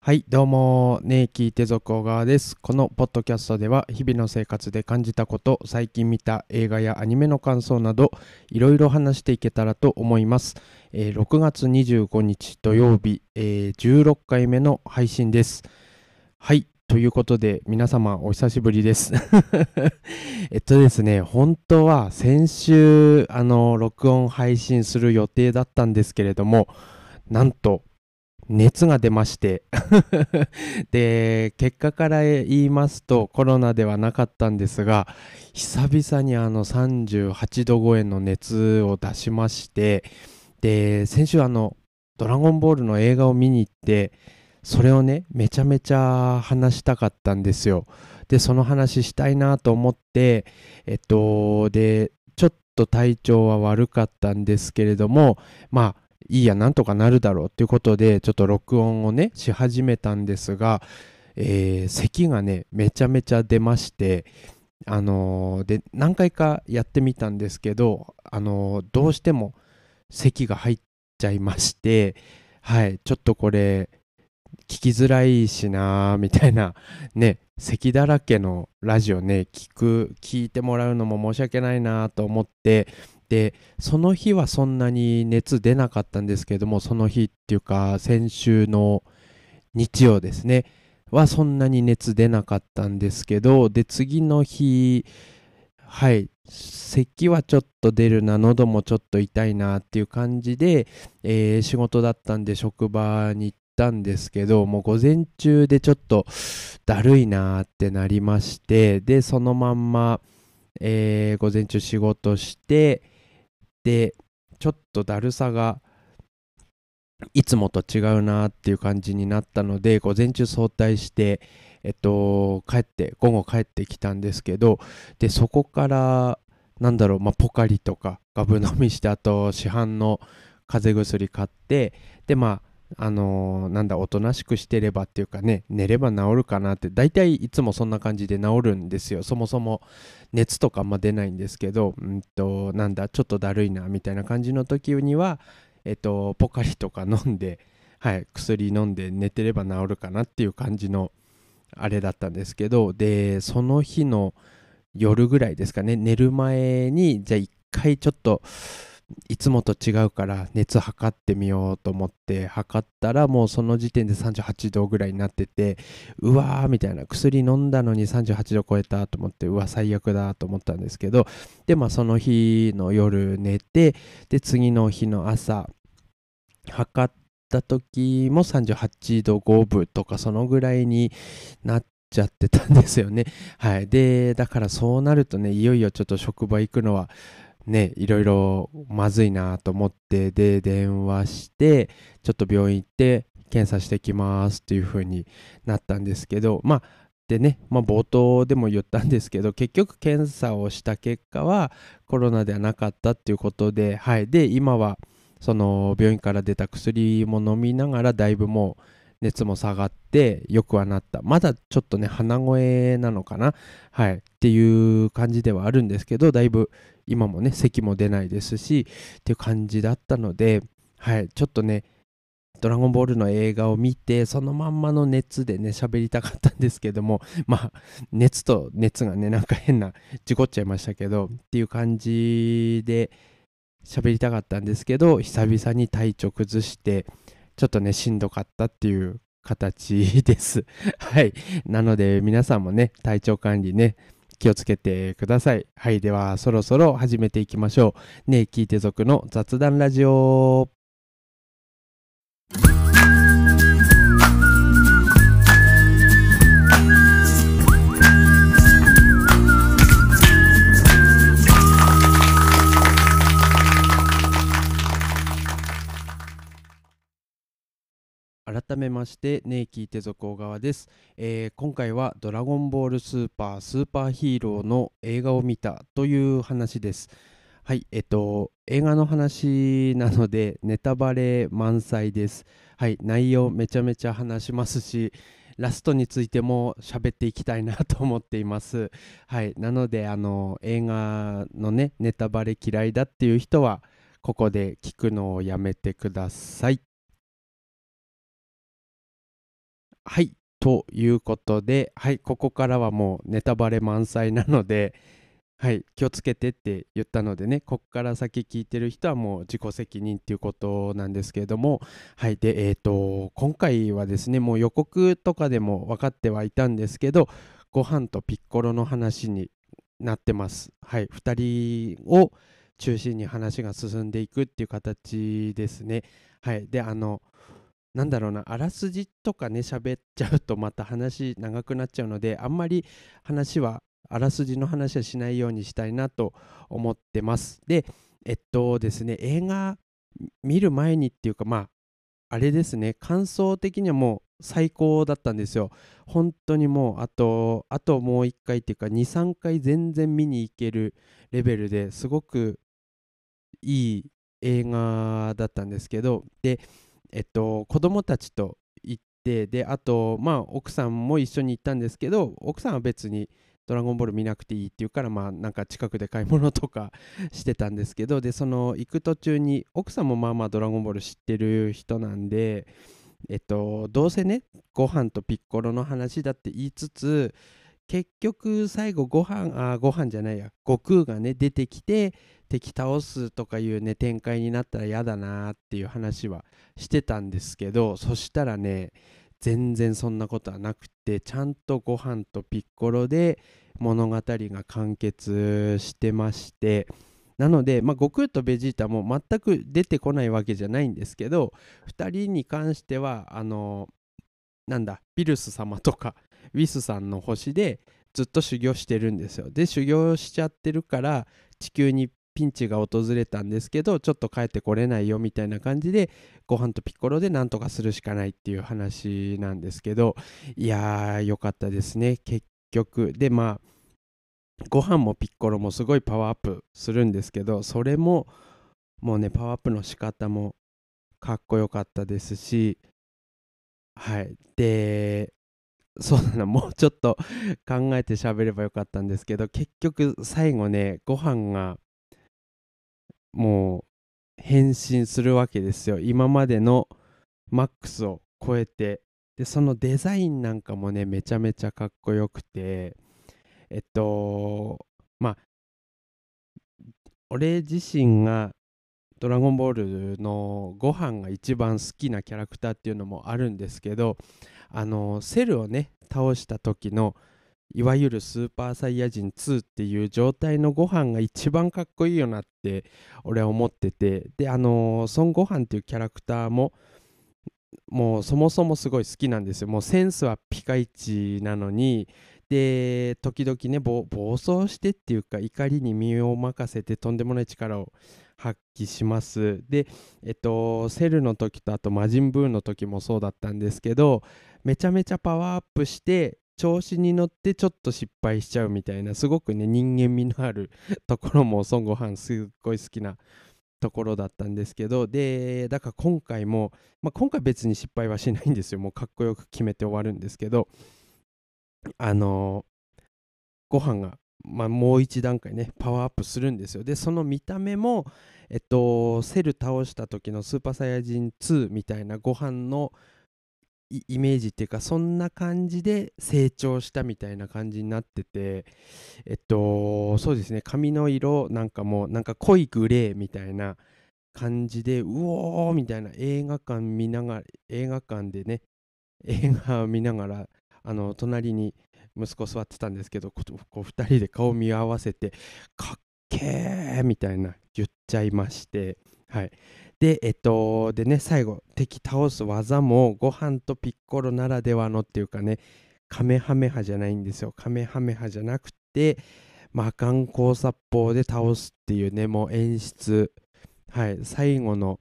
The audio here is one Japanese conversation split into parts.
はい、どうも、ねえ聞いて続小川です。このポッドキャストでは、日々の生活で感じたこと、最近見た映画やアニメの感想など、いろいろ話していけたらと思います。えー6月25日土曜日、えー16回目の配信です。はい、ということで、皆様お久しぶりです。えっとですね、本当は先週、あの、録音配信する予定だったんですけれども、なんと、熱が出まして。で結果から言いますとコロナではなかったんですが久々にあの38度超えの熱を出しましてで先週あの「ドラゴンボール」の映画を見に行ってそれをねめちゃめちゃ話したかったんですよ。でその話したいなと思ってえっとでちょっと体調は悪かったんですけれどもまあいいや、なんとかなるだろうっていうことで、ちょっと録音をね、し始めたんですが、えー咳がね、めちゃめちゃ出まして、あのーで、何回かやってみたんですけど、あのーどうしても咳が入っちゃいまして、はい、ちょっとこれ、聞きづらいしなーみたいな、ね、咳だらけのラジオね、聞く、聞いてもらうのも申し訳ないなと思って、で、その日はそんなに熱出なかったんですけども、その日っていうか、先週の日曜ですね、はそんなに熱出なかったんですけど、で、次の日、はい、咳はちょっと出るな、喉もちょっと痛いなっていう感じで、えー仕事だったんで職場に行ったんですけど、もう午前中でちょっとだるいなってなりまして、で、そのまんま、えー午前中仕事して、で、ちょっとだるさがいつもと違うなっていう感じになったので、午前中早退して、えっと、帰って、午後帰ってきたんですけど、で、そこから、なんだろう、まあ、ポカリとか、ガブ飲みして、あと、市販の風邪薬買って、で、まあ、あのーなんだ、おとなしくしてればっていうかね、寝れば治るかなって、大体いつもそんな感じで治るんですよ。そもそも熱とかあんま出ないんですけど、うんと、なんだ、ちょっとだるいな、みたいな感じの時には、えっと、ポカリとか飲んで、はい、薬飲んで寝てれば治るかなっていう感じの、あれだったんですけど、で、その日の夜ぐらいですかね、寝る前に、じゃあ一回ちょっと、いつもと違うから熱測ってみようと思って測ったらもうその時点で38度ぐらいになっててうわーみたいな薬飲んだのに38度超えたと思ってうわ最悪だと思ったんですけどでまあその日の夜寝てで次の日の朝測った時も38度5分とかそのぐらいになっちゃってたんですよね。はい。でだからそうなるとねいよいよちょっと職場行くのはね、いろいろまずいなと思って、で、電話して、ちょっと病院行って、検査してきますっていう風になったんですけど、まあ、でね、まあ、冒頭でも言ったんですけど、結局検査をした結果はコロナではなかったっていうことで、はい。で、今は、その病院から出た薬も飲みながら、だいぶもう熱も下がって、よくはなった。まだちょっとね、鼻声なのかな？はい。っていう感じではあるんですけど、だいぶ今もね、咳も出ないですし、っていう感じだったので、はい、ちょっとね、ドラゴンボールの映画を見て、そのまんまの熱でね、喋りたかったんですけども、まあ、熱と熱がね、なんか変な、事故っちゃいましたけど、っていう感じで喋りたかったんですけど、久々に体調崩して、ちょっとね、しんどかったっていう形です。はい。なので、皆さんもね、体調管理ね、気をつけてください。はい。では、そろそろ始めていきましょう。ねえ、聞いて族の雑談ラジオ。改めまして、ねえ聞いて続小川です、えー今回はドラゴンボールスーパースーパーヒーローの映画を見たという話です。はい、えっと、映画の話なのでネタバレ満載です。はい、内容めちゃめちゃ話しますし、ラストについても喋っていきたいなと思っています。はい、なので、あの、映画のね、ネタバレ嫌いだっていう人は、ここで聞くのをやめてください。はい。ということで、はい、ここからはもうネタバレ満載なので、はい、気をつけてって言ったのでね、ここから先聞いてる人はもう自己責任っていうことなんですけれども、はい、で、えっ、ー、と、今回はですね、もう予告とかでも分かってはいたんですけど、ご飯とピッコロの話になってます。はい、2人を中心に話が進んでいくっていう形ですね。はい、で、あの、なんだろうな、あらすじとかね、喋っちゃうとまた話長くなっちゃうので、あんまり話は、あらすじの話はしないようにしたいなと思ってます。で、えっとですね、映画見る前にっていうか、まあ、あれですね、感想的にはもう最高だったんですよ。本当にもう、あと、あともう1回っていうか、2、3回全然見に行けるレベルですごくいい映画だったんですけど、で、えっと、子供たちと行ってであと、まあ、奥さんも一緒に行ったんですけど奥さんは別に「ドラゴンボール」見なくていいって言うからまあなんか近くで買い物とか してたんですけどでその行く途中に奥さんもまあまあ「ドラゴンボール」知ってる人なんでえっとどうせねご飯とピッコロの話だって言いつつ結局最後ご飯あご飯じゃないや悟空がね出てきて敵倒すとかいうね展開になったら嫌だなっていう話はしてたんですけどそしたらね全然そんなことはなくてちゃんとご飯とピッコロで物語が完結してましてなので、まあ、悟空とベジータも全く出てこないわけじゃないんですけど2人に関してはあのなんだビルス様とかウィスさんの星でずっと修行してるんですよ。で修行しちゃってるから地球にピンチが訪れたんですけどちょっと帰ってこれないよみたいな感じでご飯とピッコロでなんとかするしかないっていう話なんですけどいやーよかったですね。結局。でまあご飯もピッコロもすごいパワーアップするんですけどそれももうねパワーアップの仕方もかっこよかったですしはい。でそうだな。もうちょっと考えて喋ればよかったんですけど結局最後ねご飯がもう変身するわけですよ。今までのマックスを超えて。でそのデザインなんかもねめちゃめちゃかっこよくて。えっとまあ俺自身が「ドラゴンボール」のご飯が一番好きなキャラクターっていうのもあるんですけどあのセルをね倒した時のいわゆるスーパーサイヤ人2っていう状態のご飯が一番かっこいいよなって俺は思ってて。であの孫悟飯っていうキャラクターももうそもそもすごい好きなんですよ。もうセンスはピカイチなのに。で時々ね暴走してっていうか怒りに身を任せてとんでもない力を発揮します。でえっとセルの時とあと魔人ブーの時もそうだったんですけどめちゃめちゃパワーアップして調子に乗ってちょっと失敗しちゃうみたいなすごくね人間味のある ところも孫悟飯すっごい好きなところだったんですけどでだから今回も、まあ、今回別に失敗はしないんですよ。もうかっこよく決めて終わるんですけどあのー、ご飯が、まあ、もう一段階ねパワーアップするんですよ。でその見た目もえっとセル倒した時のスーパーサイヤ人2みたいなご飯のイメージっていうかそんな感じで成長したみたいな感じになっててえっとそうですね。髪の色なんかもなんか濃いグレーみたいな感じでうおーみたいな映画館見ながら映画館でね映画を見ながらあの隣に息子座ってたんですけどこう2人で顔見合わせてかっけーみたいな言っちゃいましてはい。で、えっと、でね、最後、敵倒す技も、ご飯とピッコロならではのっていうかね、カメハメハじゃないんですよ。カメハメハじゃなくて、魔漢交殺法で倒すっていうね、もう演出。はい、最後の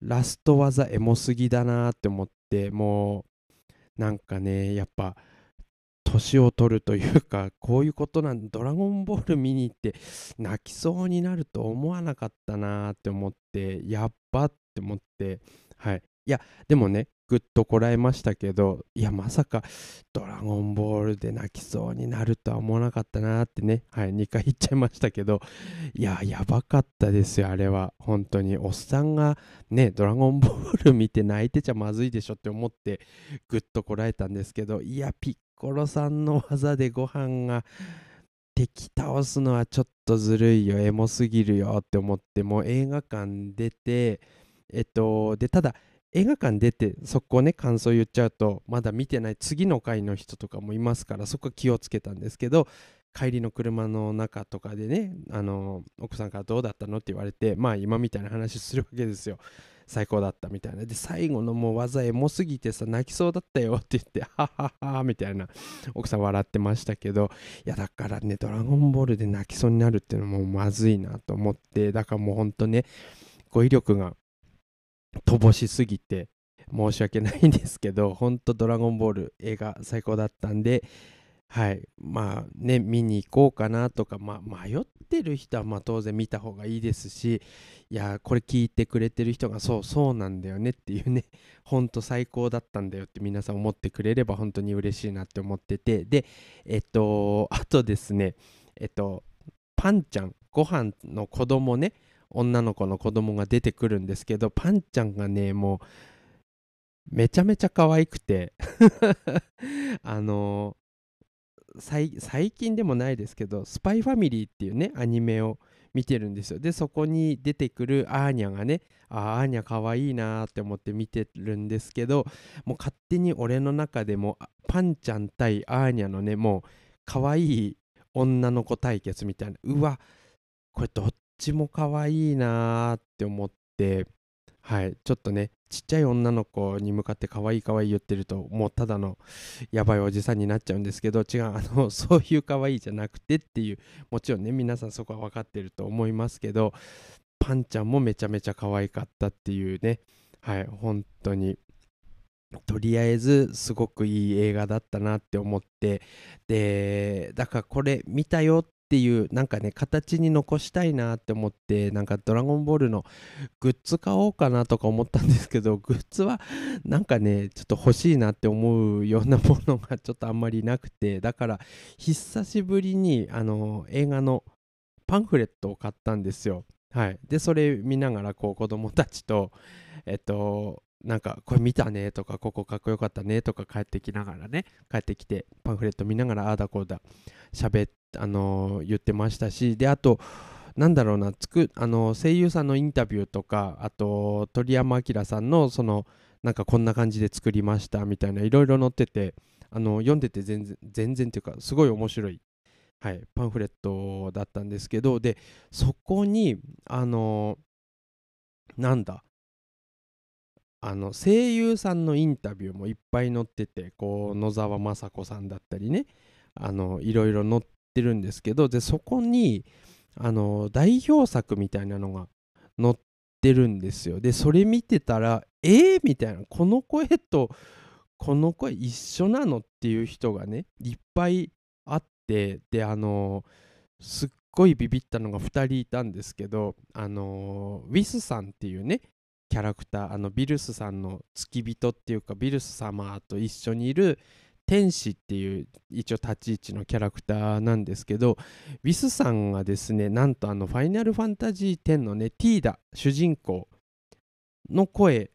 ラスト技エモすぎだなって思って、もう、なんかね、やっぱ、年を取るというか、こういうことなんドラゴンボール見に行って泣きそうになると思わなかったなって思って、やっばって思って、はい。いや、でもね、ぐっとこらえましたけどいやまさかドラゴンボールで泣きそうになるとは思わなかったなってね。はい2回言っちゃいましたけどいややばかったですよあれは。本当に。おっさんがねドラゴンボール見て泣いてちゃまずいでしょって思ってぐっとこらえたんですけどいやピッコロさんの技でご飯が敵倒すのはちょっとずるいよエモすぎるよって思ってもう映画館出てえっとでただ映画館出てそこね感想言っちゃうとまだ見てない次の回の人とかもいますからそこ気をつけたんですけど帰りの車の中とかでねあの奥さんからどうだったのって言われてまあ今みたいな話するわけですよ。最高だったみたいな。で最後のもう技エモすぎてさ泣きそうだったよって言ってはははみたいな奥さん笑ってましたけどいやだからねドラゴンボールで泣きそうになるっていうのもまずいなと思ってだからもうほんとね語彙力が乏しすぎて申し訳ないんですけど、ほんとドラゴンボール映画最高だったんで、はい、まあね、見に行こうかなとか、まあ、迷ってる人はま当然見た方がいいですし、いや、これ聞いてくれてる人がそうそうなんだよねっていうね、ほんと最高だったんだよって皆さん思ってくれれば本当に嬉しいなって思ってて、で、えっと、あとですね、えっと、パンちゃん、ご飯の子供ね、女の子の子供が出てくるんですけどパンちゃんがねもうめちゃめちゃ可愛くて あの、最近でもないですけど「スパイファミリー」っていうねアニメを見てるんですよ。でそこに出てくるアーニャがねあアーニャ可愛いなって思って見てるんですけどもう勝手に俺の中でもパンちゃん対アーニャのねもう可愛い女の子対決みたいなうわこれどっちも可愛いなって思ってはいちょっとねちっちゃい女の子に向かって可愛い可愛い言ってるともうただのやばいおじさんになっちゃうんですけど違うあの そういう可愛いじゃなくてっていうもちろんね皆さんそこは分かってると思いますけどパンちゃんもめちゃめちゃ可愛かったっていうね。はい本当に。とりあえずすごくいい映画だったなって思って。でだからこれ見たよっっていうなんかね形に残したいなって思ってなんかドラゴンボールのグッズ買おうかなとか思ったんですけど グッズはなんかねちょっと欲しいなって思うようなものがちょっとあんまりなくてだから久しぶりにあの映画のパンフレットを買ったんですよ。はい。でそれ見ながらこう子供たちとえっとなんかこれ見たねとかここかっこよかったねとか帰ってきながらね帰ってきてパンフレット見ながらああだこうだ喋っあの言ってましたしであとなんだろうなつくあの声優さんのインタビューとかあと鳥山明さんのそのなんかこんな感じで作りましたみたいないろいろ載っててあの読んでて全然全然っていうかすごい面白い、はい、パンフレットだったんですけどでそこにあのなんだあの声優さんのインタビューもいっぱい載っててこう野沢雅子さんだったりねあのいろいろ載っってるんですけどでそこにあの代表作みたいなのが載ってるんですよ。でそれ見てたらえー、みたいな。この声とこの声一緒なのっていう人がねいっぱいあってであのすっごいビビったのが2人いたんですけどあのウィスさんっていうねキャラクターあのビルスさんの付き人っていうかビルス様と一緒にいる天使っていう一応立ち位置のキャラクターなんですけどウィスさんがですねなんとあの「ファイナルファンタジー10」のねティーダ主人公の声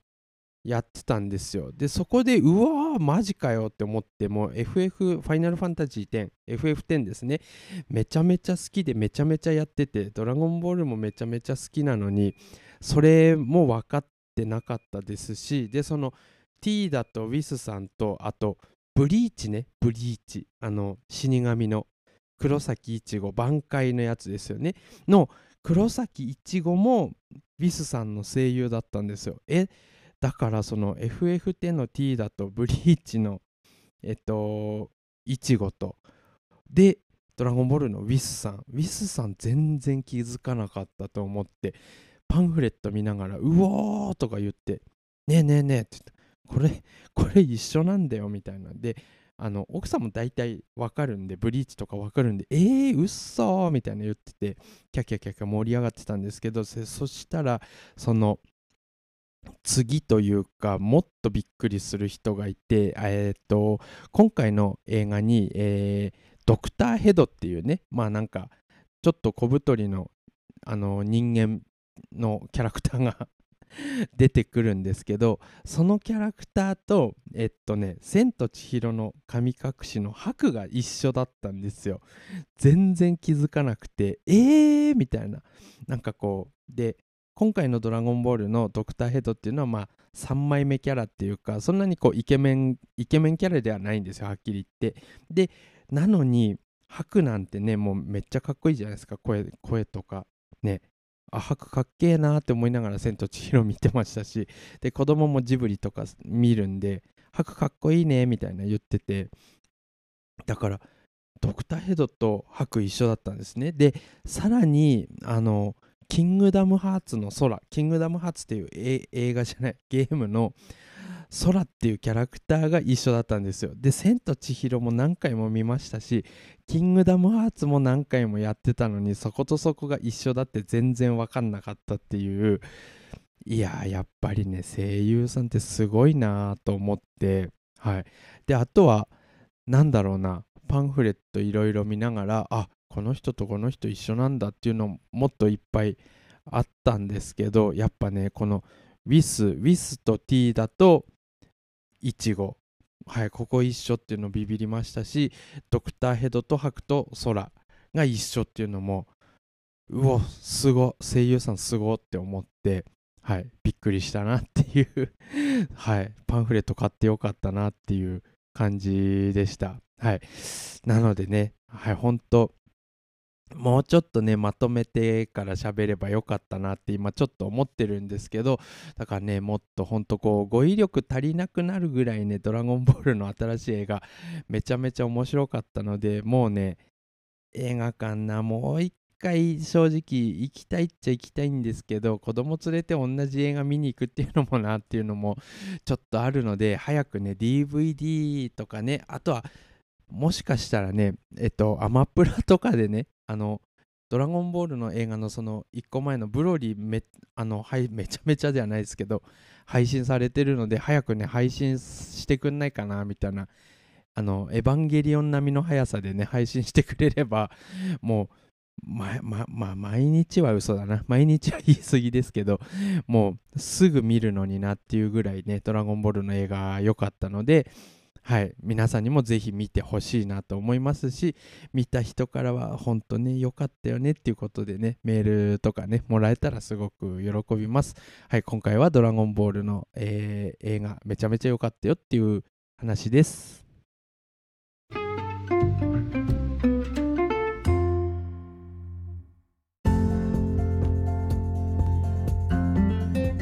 やってたんですよ。でそこでうわーマジかよって思っても FF ファイナルファンタジー 10FF10 ですね。めちゃめちゃ好きでめちゃめちゃやっててドラゴンボールもめちゃめちゃ好きなのにそれも分かってなかったですしでそのティーダとウィスさんとあとブリーチね、ブリーチ。あの、死神の黒崎いちご、挽回のやつですよね。の黒崎いちごもウィスさんの声優だったんですよ。え、だからその FF10 の T だとブリーチの、えっと、いちごと、で、ドラゴンボールのウィスさん。ウィスさん全然気づかなかったと思って、パンフレット見ながら、うおーとか言って、ねえねえねえって言って、これ、これ一緒なんだよみたいなで、あの奥さんも大体わかるんで、ブリーチとかわかるんで、えー、うっそーみたいな言ってて、キャキャキャキャ盛り上がってたんですけど、そしたら、その、次というかもっとびっくりする人がいて、えーと、今回の映画に、えー、ドクターヘドっていうねまあなんかちょっと小太りのあの人間のキャラクターが 出てくるんですけどそのキャラクターとえっとね「千と千尋の神隠し」の白が一緒だったんですよ。全然気づかなくてえーみたいな。なんかこうで今回の「ドラゴンボール」のドクターヘッドっていうのはまあ3枚目キャラっていうかそんなにこうイケメンイケメンキャラではないんですよはっきり言って。でなのに白なんてねもうめっちゃかっこいいじゃないですか声声とか。ね。あ白かっけえなって思いながら「千と千尋」見てましたし で子供もジブリとか見るんで白かっこいいねみたいな言っててだからドクターヘドと白一緒だったんですね。でさらにあのキングダムハーツの空キングダムハーツっていう映画じゃないゲームの空っていうキャラクターが一緒だったんですよ。で「千と千尋」も何回も見ましたし「キングダムハーツ」も何回もやってたのにそことそこが一緒だって全然分かんなかったっていう。いややっぱりね声優さんってすごいなと思って。はい。であとは何だろうなパンフレットいろいろ見ながらあこの人とこの人一緒なんだっていうのもっといっぱいあったんですけどやっぱねこのウィスウィスと T だといちご。はいここ一緒っていうのビビりましたしドクターヘドとハクと空が一緒っていうのもうおすご声優さんすごって思ってはいびっくりしたなっていうはいパンフレット買ってよかったなっていう感じでした。はい。なのでねはい本当もうちょっとねまとめてから喋ればよかったなって今ちょっと思ってるんですけどだからねもっとほんとこう語彙力足りなくなるぐらいね「ドラゴンボール」の新しい映画めちゃめちゃ面白かったのでもうね映画館なもう一回正直行きたいっちゃ行きたいんですけど子供連れて同じ映画見に行くっていうのもなっていうのもちょっとあるので早くね DVD とかねあとはもしかしたらね、えっと、アマプラとかでね、あの、ドラゴンボールの映画のその1個前のブロリーめあの、はい、めちゃめちゃではないですけど、配信されてるので、早くね、配信してくんないかな、みたいな、あの、エヴァンゲリオン並みの速さでね、配信してくれれば、もう、ま、ま、まあ、毎日は嘘だな。毎日は言い過ぎですけど、もうすぐ見るのになっていうぐらいね、ドラゴンボールの映画良かったので、はい、皆さんにもぜひ見てほしいなと思いますし見た人からは本当に良かったよねっていうことでねメールとかねもらえたらすごく喜びます。はい。今回は「ドラゴンボールの」えー、映画めちゃめちゃ良かったよっていう話です。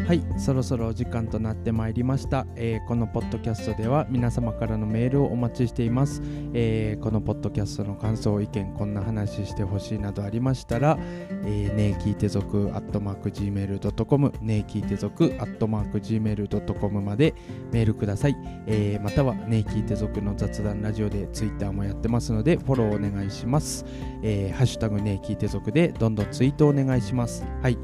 はい。そろそろお時間となってまいりました、えー、このポッドキャストでは皆様からのメールをお待ちしています、えー、このポッドキャストの感想意見こんな話してほしいなどありましたら、えー、ねえ聞いて族アットマーク Gmail.com ねえ聞いて族アットマーク Gmail.com までメールください、えー、またはねえ聞いて族の雑談ラジオでツイッターもやってますのでフォローお願いします、えー、ハッシュタグねえ聞いて族でどんどんツイートお願いします。はい。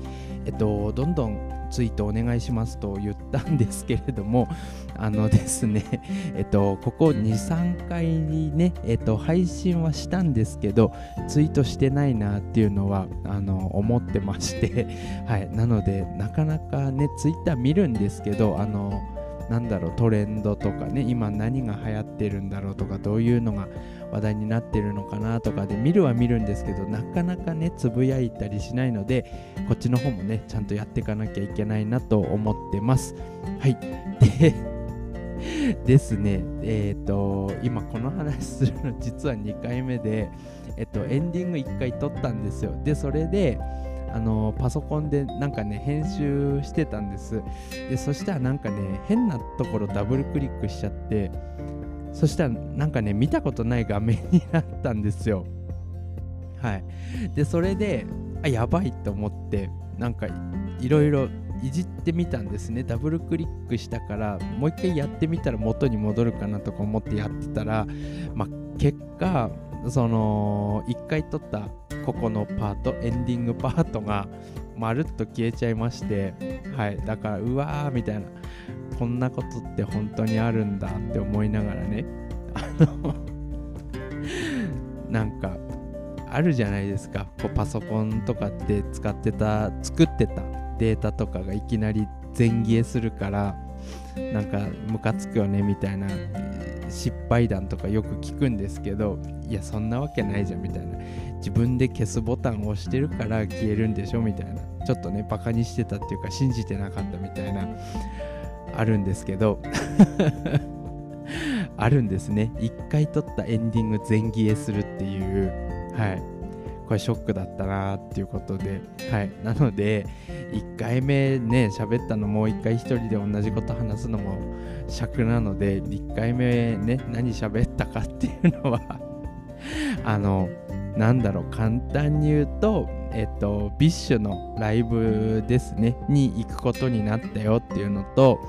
えっとどんどんツイートお願いしますと言ったんですけれども、あのですね、えっと、ここ2、3回にね、えっと、配信はしたんですけど、ツイートしてないなっていうのは、あの、思ってまして、はい、なので、なかなかね、ツイッター見るんですけど、あの、なんだろうトレンドとかね今何が流行ってるんだろうとかどういうのが話題になってるのかなとかで見るは見るんですけどなかなかねつぶやいたりしないのでこっちの方もねちゃんとやっていかなきゃいけないなと思ってます。はい。で ですねえっ、ー、と今この話するの実は2回目でえっとエンディング1回撮ったんですよ。でそれであのパソコンでなんかね編集してたんです。でそしたらなんかね変なところダブルクリックしちゃってそしたらなんかね見たことない画面になったんですよ。はい。でそれであやばいと思ってなんかいろいろいじってみたんですね。ダブルクリックしたからもう一回やってみたら元に戻るかなとか思ってやってたらまあ結果その1回撮ったここのパートエンディングパートがまるっと消えちゃいましてはいだからうわーみたいなこんなことって本当にあるんだって思いながらねあの なんかあるじゃないですか。こうパソコンとかって使ってた作ってたデータとかがいきなり全消えするからなんかムカつくよねみたいな失敗談とかよく聞くんですけどいやそんなわけないじゃんみたいな自分で消すボタンを押してるから消えるんでしょみたいな。ちょっとねバカにしてたっていうか信じてなかったみたいな。あるんですけど。あるんですね。一回撮ったエンディング全消えするっていう。はい。これショックだったなっていうことで。はい。なので1回目ね喋ったのもう1回1人で同じこと話すのも癪なので1回目ね何喋ったかっていうのは あのなんだろう簡単に言うとえっと BiSH のライブですねに行くことになったよっていうのと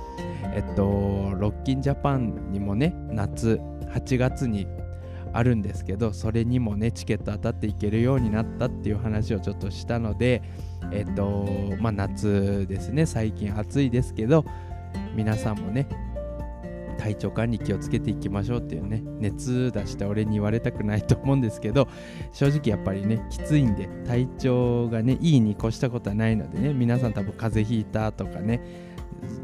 えっとロッキンジャパンにもね夏8月にあるんですけどそれにもねチケット当たっていけるようになったっていう話をちょっとしたのでえっとまあ夏ですね最近暑いですけど皆さんもね体調管理気をつけていきましょうっていうね熱出した俺に言われたくないと思うんですけど正直やっぱりねきついんで体調がねいいに越したことはないのでね皆さん多分風邪ひいたとかね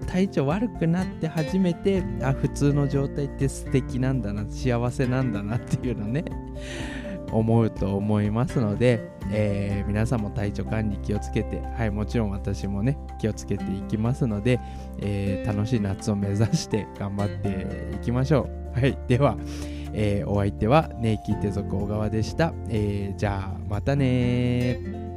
体調悪くなって初めてあ普通の状態って素敵なんだな幸せなんだなっていうのね思うと思いますので、えー、皆さんも体調管理気をつけてはいもちろん私もね気をつけていきますので、えー、楽しい夏を目指して頑張っていきましょう。はいでは、えー、お相手はネイキー手族小川でした、えじゃあまたね